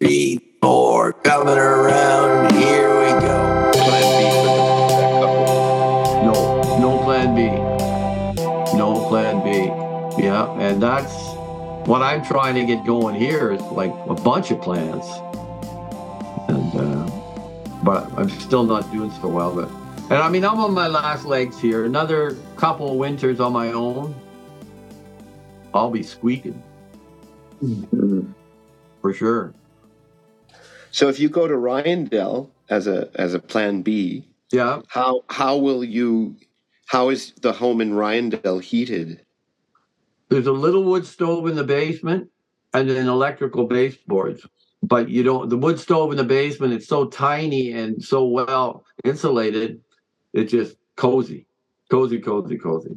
three, four, coming around. Here we go. Plan B for the couple. No, no plan B. No plan B. Yeah, and that's what I'm trying to get going here is like a bunch of plans. And uh, but I'm still not doing so well. But and I mean I'm on my last legs here. Another couple of winters on my own. I'll be squeaking for sure. So if you go to Riondel as a as a plan B, Yeah. how how will you how is the home in Riondel heated? There's a little wood stove in the basement and then electrical baseboards. But you don't the wood stove in the basement, it's so tiny and so well insulated, it's just cozy. Cozy, cozy, cozy.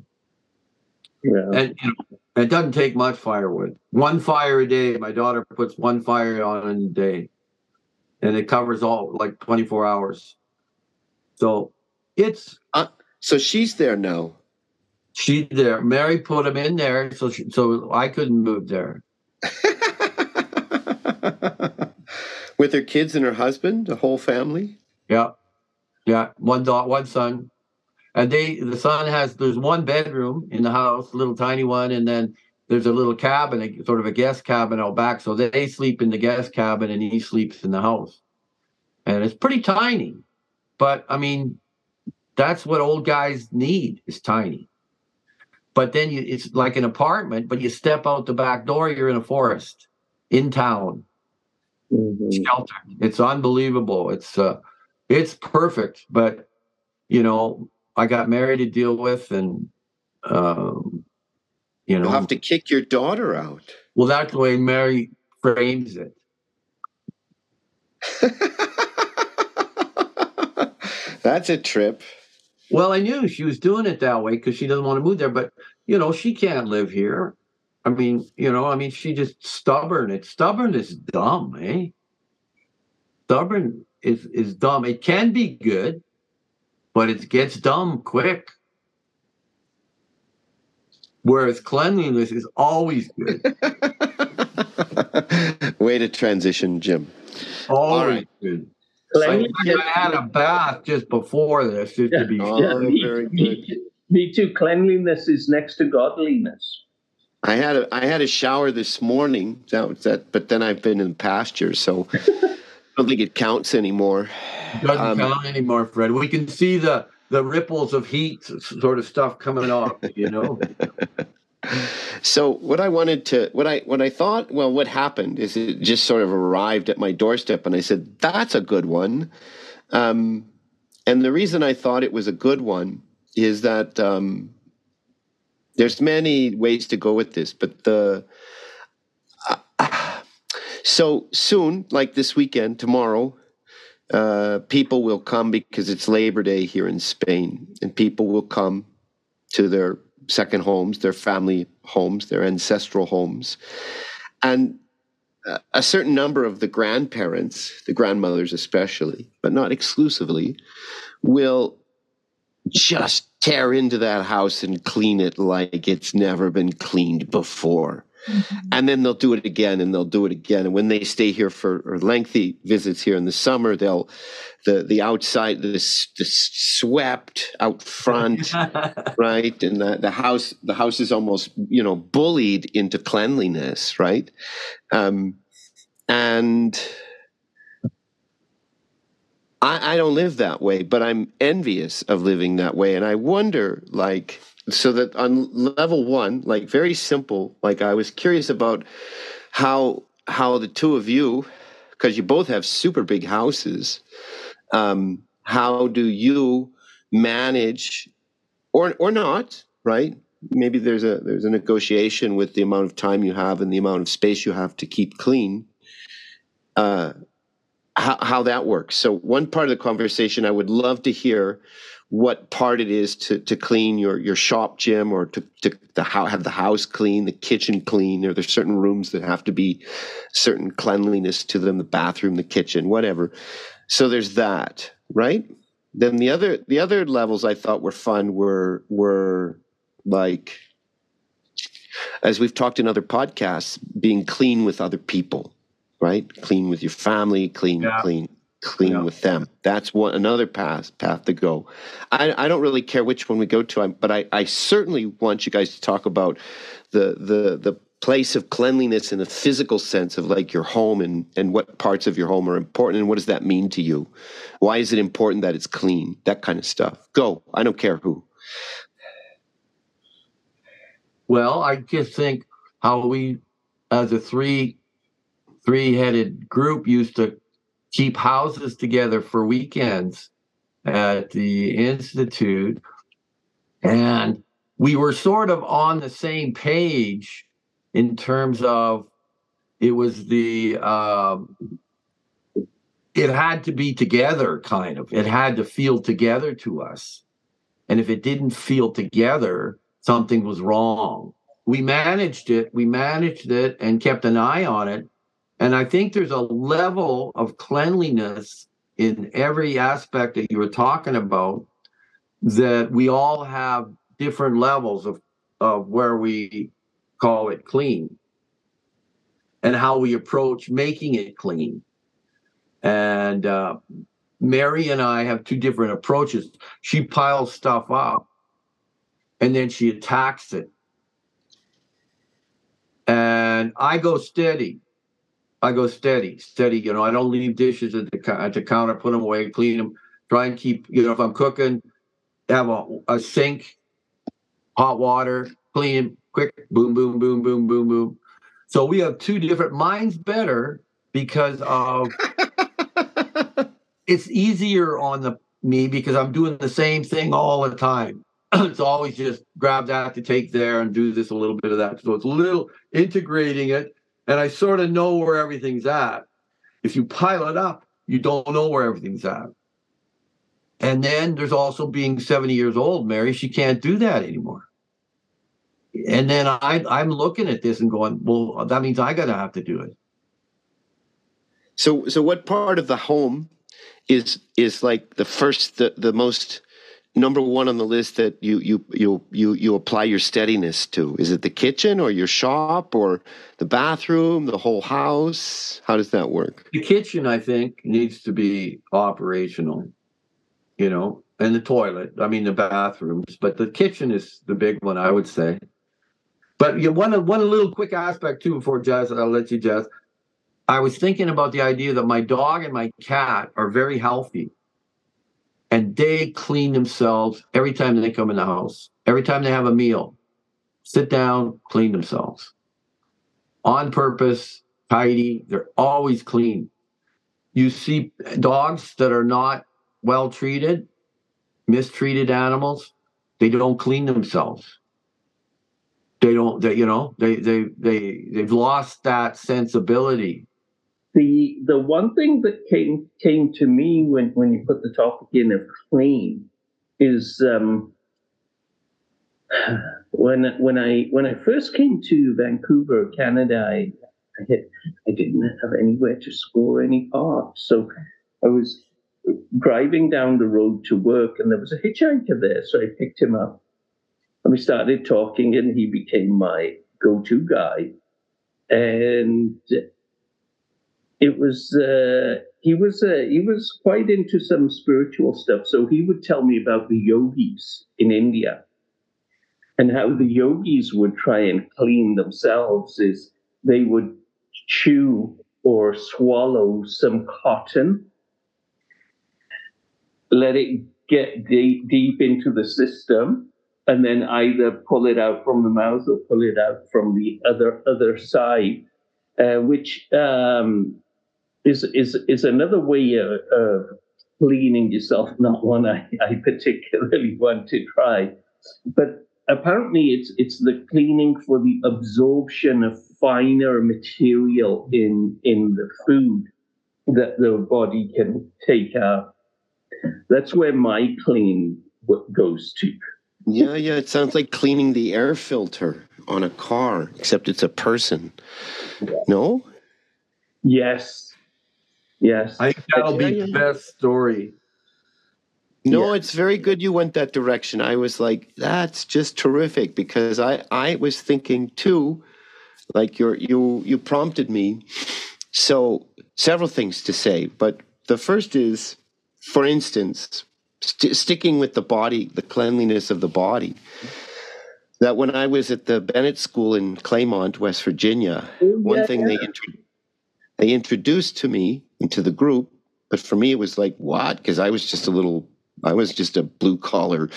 Yeah. And you know, it doesn't take much firewood. One fire a day. My daughter puts one fire on a day. And it covers all like 24 hours. So it's uh, So she's there now. she there. Mary put him in there so she, so I couldn't move there. With her kids and her husband, the whole family? Yeah, yeah. One dog, one son, and they. The son has. There's one bedroom in the house, a little tiny one, and then there's a little cabin, a, sort of a guest cabin out back. So they sleep in the guest cabin, and he sleeps in the house, and it's pretty tiny. But I mean, that's what old guys need is tiny. But then you, it's like an apartment, but you step out the back door, you're in a forest, in town Mhm. shelter. It's unbelievable. It's uh, it's perfect. But you know, I got Mary to deal with, and um, you know, You'll have to kick your daughter out. well, that's the way Mary frames it. That's a trip. Well, I knew she was doing it that way because she doesn't want to move there, but you know, she can't live here. I mean, you know, I mean, she just stubborn. It's stubborn is dumb, eh? Stubborn is is dumb. It can be good, but it gets dumb quick. Whereas cleanliness is always good. Way to transition, Jim. Always right. good. Cleanliness- I had a bath just before this just to be Oh, me, very me good. too- me too. Cleanliness is next to godliness. I had a I had a shower this morning. That was that, but then I've been in the pasture, so I don't think it counts anymore. doesn't Um, count anymore, Fred. We can see the the ripples of heat sort of stuff coming off, you know. So what I wanted to what I what I thought well what happened is it just sort of arrived at my doorstep and I said that's a good one. Um, and the reason I thought it was a good one is that um, there's many ways to go with this, but the uh, so soon, like this weekend, tomorrow, uh, people will come because it's Labor Day here in Spain, and people will come to their second homes, their family homes, their ancestral homes. And a- certain number of the grandparents, the grandmothers especially, but not exclusively, will just tear into that house and clean it like it's never been cleaned before. And then they'll do it again and they'll do it again. And when they stay here for lengthy visits here in the summer, they'll the the outside the, the swept out front right? And the, the house the house is almost you know bullied into cleanliness right? Um and I, I don't live that way but i'm envious of living that way. And i wonder like so that on level one like very simple like i was curious about how how the two of you because you both have super big houses um how do you manage or or not right? Maybe there's a there's a negotiation with the amount of time you have and the amount of space you have to keep clean uh how, how that works. So one part of the conversation i would love to hear what part it is to to clean your your shop gym or to to the how have the house clean the kitchen clean or there's certain rooms that have to be certain cleanliness to them the bathroom the kitchen whatever so there's that right then the other the other levels I thought were fun were were like as we've talked in other podcasts, being clean with other people, right? Clean with your family, clean, Yeah. clean, clean Yeah. with them. That's one another path path to go. I, I don't really care which one we go to, but I, I certainly want you guys to talk about the the the place of cleanliness in the physical sense of like your home and and what parts of your home are important and what does that mean to you? Why is it important that it's clean? That kind of stuff. Go. I don't care who. Well, I just think how we, as a three three headed group, used to keep houses together for weekends at the institute, and we were sort of on the same page in terms of it was the um, it had to be together kind of. It had to feel together to us. And if it didn't feel together something was wrong. We managed it. We managed it and kept an eye on it and i think there's a level of cleanliness in every aspect that you were talking about that we all have different levels of of where we call it clean and how we approach making it clean and uh, Mary and I have two different approaches. She piles stuff up and then she attacks it. And I go steady. I go steady, steady. You know, I don't leave dishes at the, at the counter, put them away, clean them, try and keep, you know, if I'm cooking, have a, a sink, hot water, clean, quick, boom, boom, boom, boom, boom, boom. So we have two different, mine's better because of it's easier on the me because I'm doing the same thing all the time. it's always just grab that to take there and do this a little bit of that. So it's a little integrating it, and I sort of know where everything's at. If you pile it up, you don't know where everything's at. And then there's also being 70 years old, Mary. She can't do that anymore. And then I, I'm looking at this and going, well, that means I got to have to do it. So so what part of the home is is like the first the, the most number one on the list that you you you you you apply your steadiness to? Is it the kitchen or your shop or the bathroom, the whole house? How does that work? the kitchen i think needs to be operational you know and the toilet i mean the bathrooms but the kitchen is the big one i would say but know, one one little quick aspect too before jazz i'll let you jazz i was thinking about the idea that my dog and my cat are very healthy and they clean themselves every time they come in the house every time they have a meal sit down clean themselves on purpose tidy. They're always clean. You see dogs that are not well treated, mistreated animals, they don't clean themselves. They don't, they, you know, they, they, they, they've lost that sensibility. The the one thing that came came to me when, when you put the topic in of clean is um, when when I when I first came to Vancouver, Canada, I I, had, I didn't have anywhere to score any parts, so I was driving down the road to work, and there was a hitchhiker there, so I picked him up, and we started talking, and he became my go-to guy, and it was uh, he was uh, he was quite into some spiritual stuff. So he would tell me about the yogis in India and how the yogis would try and clean themselves. Is they would chew or swallow some cotton, let it get deep, deep into the system, and then either pull it out from the mouth or pull it out from the other other side, uh, which um, is is is another way of, of cleaning yourself. Not one I, I particularly want to try, but apparently it's it's the cleaning for the absorption of finer material in in the food that the body can take up. That's where my clean goes to. Yeah, yeah. It sounds like cleaning the air filter on a car, except it's a person. No? Yes, yes. I think that'll be the best story. No, Yeah. it's very good you went that direction. I was like, that's just terrific because I I was thinking too, like you're you you prompted me So, several things to say, but the first is, for instance, st- sticking with the body, the cleanliness of the body. That when I was at the Bennett School in Claymont, West Virginia, oh, one thing they intro- they introduced to me into the group, but for me it was like what? Because I was just a little, I was just a blue collar,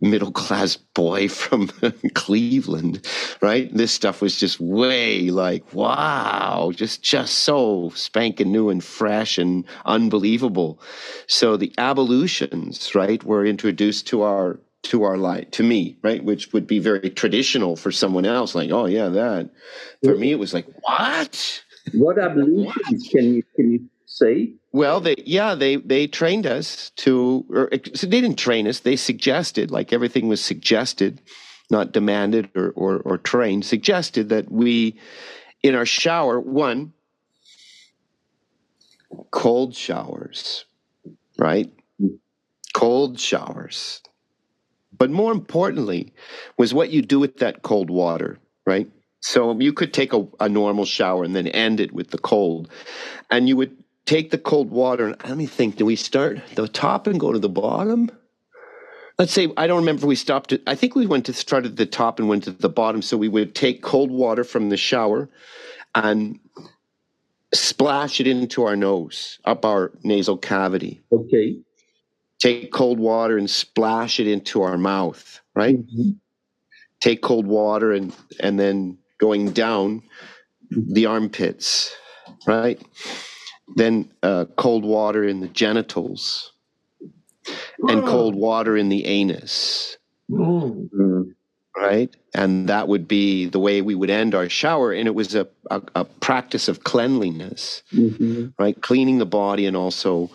middle class boy from Cleveland, right? This stuff was just way like wow, just just so spanking new and fresh and unbelievable. So the ablutions, right, were introduced to our to our life to me right which would be very traditional for someone else like oh yeah that for me it was like what What ablutions can you can you say? well they yeah they they trained us to or so they didn't train us they suggested like everything was suggested not demanded or or, or trained suggested that we in our shower one cold showers right? Cold showers. But more importantly was what you do with that cold water right so you could take a, a normal shower and then end it with the cold. And you would take the cold water and let me think do we start the top and go to the bottom? Let's say i don't remember if we stopped at i think we went to start at the top and went to the bottom. So we would take cold water from the shower and splash it into our nose up our nasal cavity. Okay. take cold water and splash it into our mouth right? Mhm. take cold water and and then going down the armpits right then uh, cold water in the genitals and cold water in the anus Mm. Mm. right and that would be the way we would end our shower and it was a, a, a practice of cleanliness Mhm. right cleaning the body and also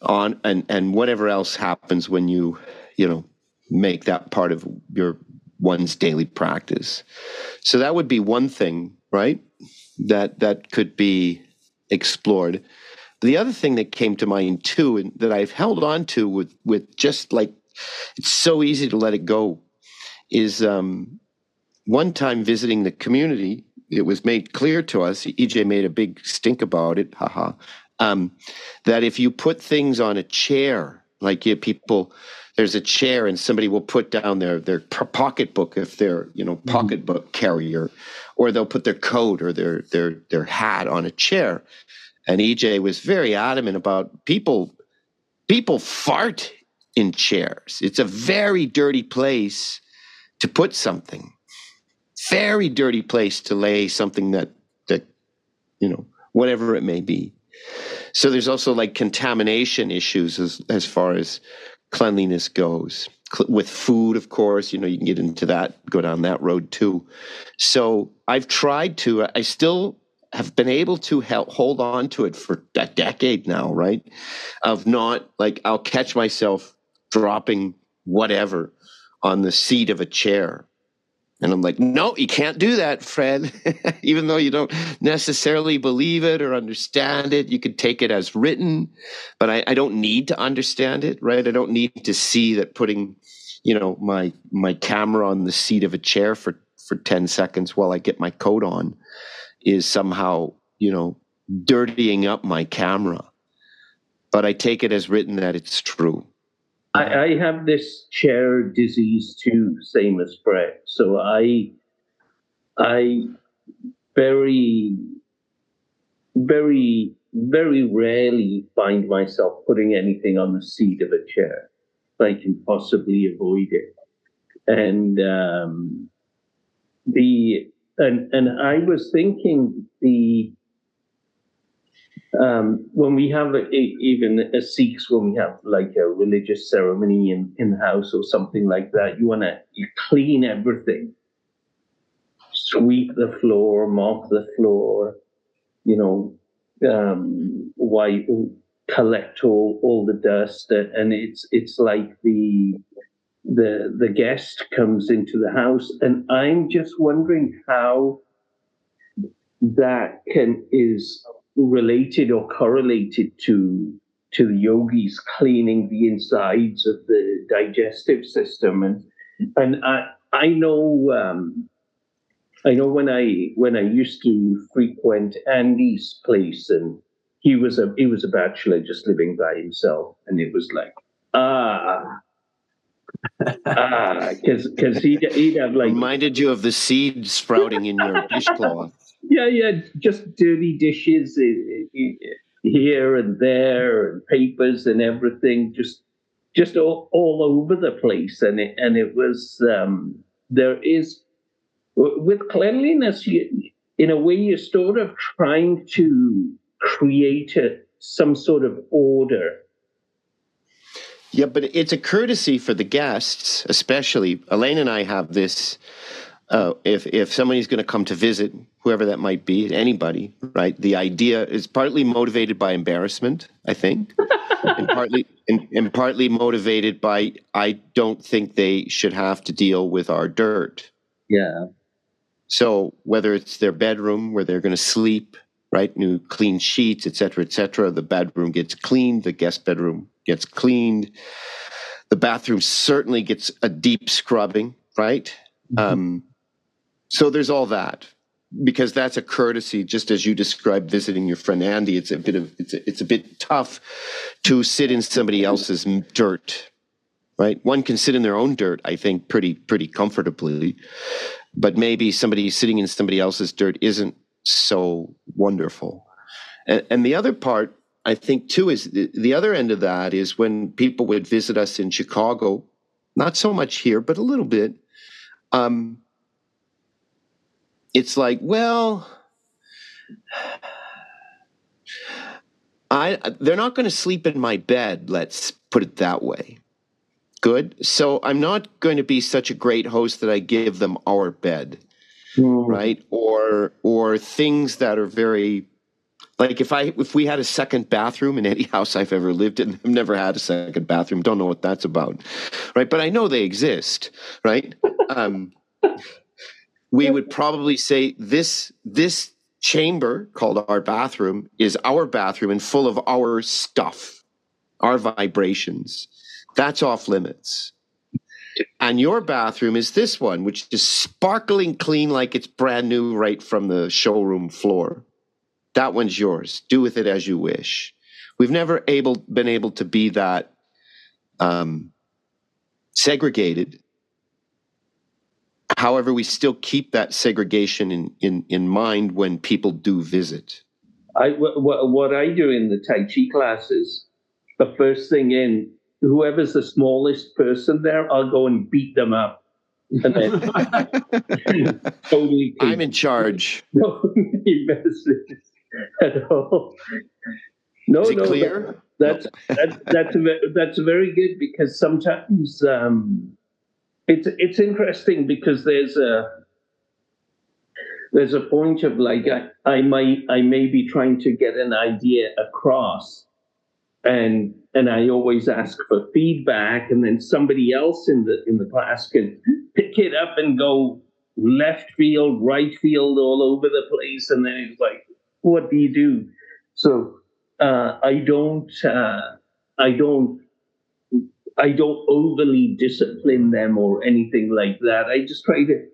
on and and whatever else happens when you you know make that part of your one's daily practice. So that would be one thing right that that could be explored. The other thing that came to mind too and that i've held on to with with just like it's so easy to let it go is um one time visiting the community it was made clear to us ej made a big stink about it haha um, that if you put things on a chair like you people there's a chair and somebody will put down their their pocketbook if they're you know mm-hmm. pocketbook carrier or they'll put their coat or their their their hat on a chair. And ej was very adamant about people people fart in chairs. It's a very dirty place to put something. Very dirty place to lay something that that you know whatever it may be. So there's also like contamination issues as as far as cleanliness goes. With food of course you know you can get into that go down that road too. So i've tried to i still have been able to help hold on to it for a decade now right? Of not like i'll catch myself dropping whatever on the seat of a chair and I'm like, no, you can't do that, Fred. Even though you don't necessarily believe it or understand it, you could take it as written. But I, I don't need to understand it, right? I don't need to see that putting, you know, my my camera on the seat of a chair for for 10 seconds while I get my coat on is somehow, you know, dirtying up my camera. But I take it as written that it's true. I, I have this chair disease too, same as Brett. So I, I very, very, very rarely find myself putting anything on the seat of a chair. I can possibly avoid it. And um, the and and I was thinking the um, when we have a, a- even a Sikhs, when we have like a religious ceremony in, in the house or something like that, you want to you clean everything, sweep the floor, mop the floor, you know, um, wipe, collect all, all the dust, and it's it's like the the the guest comes into the house, and I'm just wondering how that can is related or correlated to to the yogis cleaning the insides of the digestive system and and I I know um, I know when I when I used to frequent Andy's place, and he was a he was a bachelor just living by himself, and it was like ah. ah, because because he'd, he'd have like Reminded you of the seed sprouting in your dishcloth. Yeah yeah just dirty dishes eh, eh, here and there and papers and everything just just all, all over the place and it and it was um there is with cleanliness you, in a way you're sort of trying to create a, some sort of order Yeah, but it's a courtesy for the guests, especially. Elaine and I have this. Uh, if if somebody's going to come to visit, whoever that might be, anybody, right? The idea is partly motivated by embarrassment, I think, and partly and, and partly motivated by I don't think they should have to deal with our dirt. yeah So whether it's their bedroom where they're going to sleep, right, new clean sheets, et cetera, et cetera, the bedroom gets cleaned, the guest bedroom gets cleaned, the bathroom certainly gets a deep scrubbing, right? Um, so there's all that because that's a courtesy, just as you described visiting your friend Andy. It's a bit of it's a, it's a bit tough to sit in somebody else's dirt, right? One can sit in their own dirt, I think, pretty pretty comfortably, but maybe somebody sitting in somebody else's dirt isn't so wonderful. And, and the other part, I think, too, is the, the other end of that is when people would visit us in Chicago, not so much here, but a little bit. Um, it's like, well, I they're not going to sleep in my bed. Let's put it that way. Good. So I'm not going to be such a great host that I give them our bed, right? Or or things that are very like if I if we had a second bathroom in any house I've ever lived in, I've never had a second bathroom. Don't know what that's about, right? But I know they exist, right? Um, we would probably say this this chamber called our bathroom is our bathroom and full of our stuff, our vibrations. That's off limits. And your bathroom is this one, which is sparkling clean like it's brand new right from the showroom floor. That one's yours. Do with it as you wish. We've never able been able to be that um, segregated. However, we still keep that segregation in, in, in mind when people do visit. I what, what I do in the Tai Chi classes, the first thing in, whoever's the smallest person there, I'll go and beat them up. And then totally I'm in charge. no messages at all. No, Is it no, clear? That's that's that's a, that's very good because sometimes um, it's it's interesting because there's a there's a point of like I, I might I may be trying to get an idea across and and I always ask for feedback and then somebody else in the in the class can pick it up and go left field, right field, all over the place and then it's like, what do you do? So uh, I don't uh, I don't I don't overly discipline them or anything like that. I just try to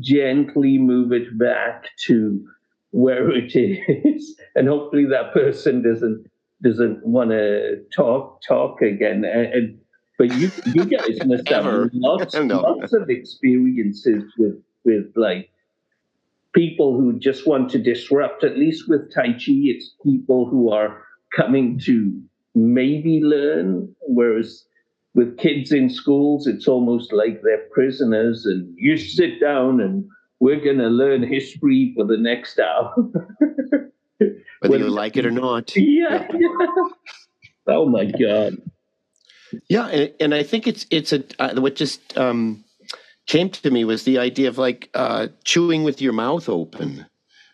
gently move it back to where it is, and hopefully that person doesn't doesn't want to talk talk again. And, and but you you guys must have lots No. lots of experiences with with like people who just want to disrupt. At least with Tai Chi, it's people who are coming to maybe learn, whereas with kids in schools, it's almost like they're prisoners and you sit down and we're going to learn history for the next hour. Whether you like it or not. yeah. oh my God. Yeah, and, and I think it's it's a uh, what just um, came to me was the idea of like uh, chewing with your mouth open,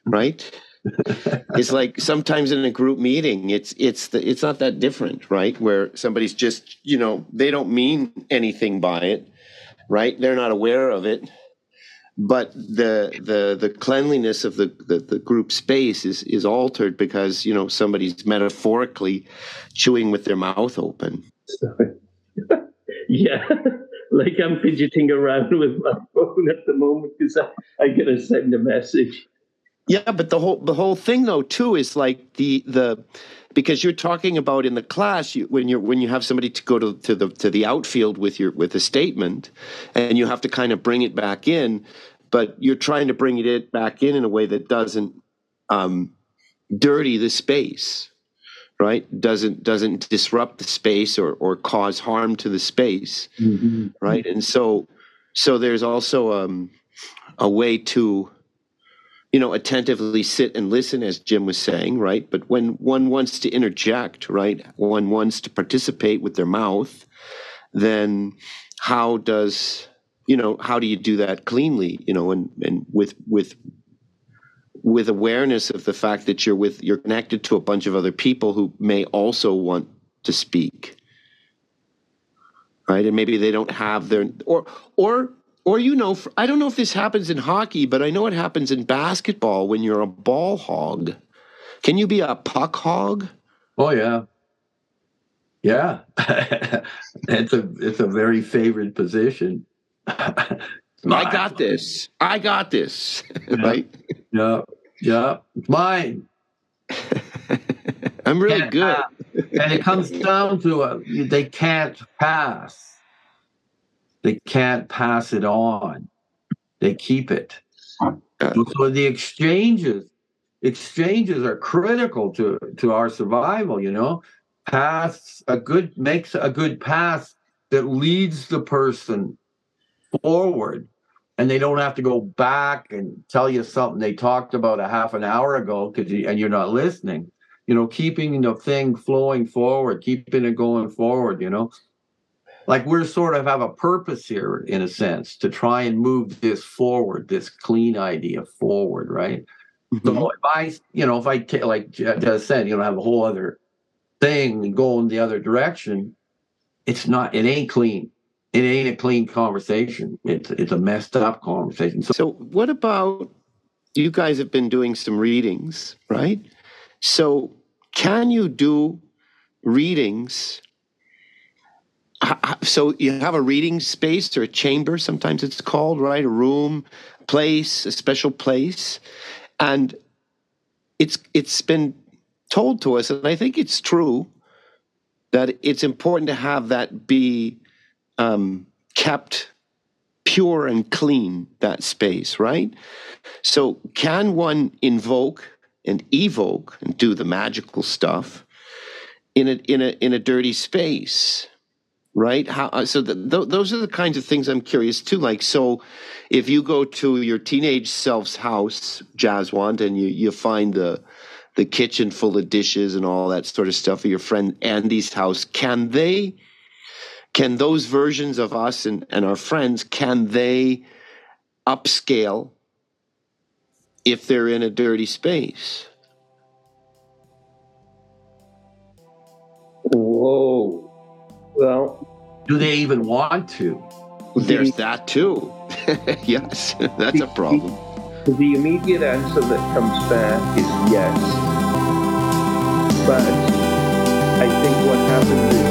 right? it's like sometimes in a group meeting, it's it's the, it's not that different, right? Where somebody's just you know they don't mean anything by it, right? They're not aware of it, but the the the cleanliness of the, the the group space is is altered because you know somebody's metaphorically chewing with their mouth open. yeah. like I'm fidgeting around with my phone at the moment because I, I gotta send a message. Yeah, but the whole the whole thing though too is like the the because you're talking about in the class you, when you when you have somebody to go to, to the to the outfield with your with a statement and you have to kind of bring it back in but you're trying to bring it back in in a way that doesn't um, dirty the space right doesn't doesn't disrupt the space or or cause harm to the space Mm-hmm. right and so so there's also um, a way to you know attentively sit and listen as jim was saying right? But when one wants to interject right one wants to participate with their mouth then how does you know how do you do that cleanly you know and and with with with awareness of the fact that you're with you're connected to a bunch of other people who may also want to speak right? And maybe they don't have their or or or you know i don't know if this happens in hockey but i know it happens in basketball when you're a ball hog can you be a puck hog Oh yeah. Yeah. it's a it's a very favored position. i got this i got this right Yeah. Yeah. It's mine. i'm really Can't good pass. and it comes down to uh, they can't pass. They can't pass it on. They keep it. So the exchanges, exchanges are critical to to our survival. You know, pass a good makes a good pass that leads the person forward, and they don't have to go back and tell you something they talked about a half an hour ago because you, and you're not listening. You know, keeping the thing flowing forward, keeping it going forward. You know, like we're sort of have a purpose here in a sense to try and move this forward, this clean idea forward, right? Mhm. So if I, you know, if I ta- like Jez said, you know, have a whole other thing and go in the other direction, it's not. It ain't clean. It ain't a clean conversation. It's it's a messed up conversation. So So, what about you guys have been doing some readings, right? So, can you do readings? So, you have a reading space or a chamber, sometimes it's called, right? A room, place, a special place. And it's it's been told to us, and I think it's true, that it's important to have that be um, kept pure and clean that space, right? So, can one invoke and evoke and do the magical stuff in a in a in a dirty space? Right? How uh, so? The, th- those are the kinds of things I'm curious too. Like, so if you go to your teenage self's house, Jaswant, and you you find the the kitchen full of dishes and all that sort of stuff, or your friend Andy's house, can they? can those versions of us and, and our friends can they upscale if they're in a dirty space Whoa. Well, do they even want to? there's that too yes that's a problem the immediate answer that comes back is yes. But I think what happens is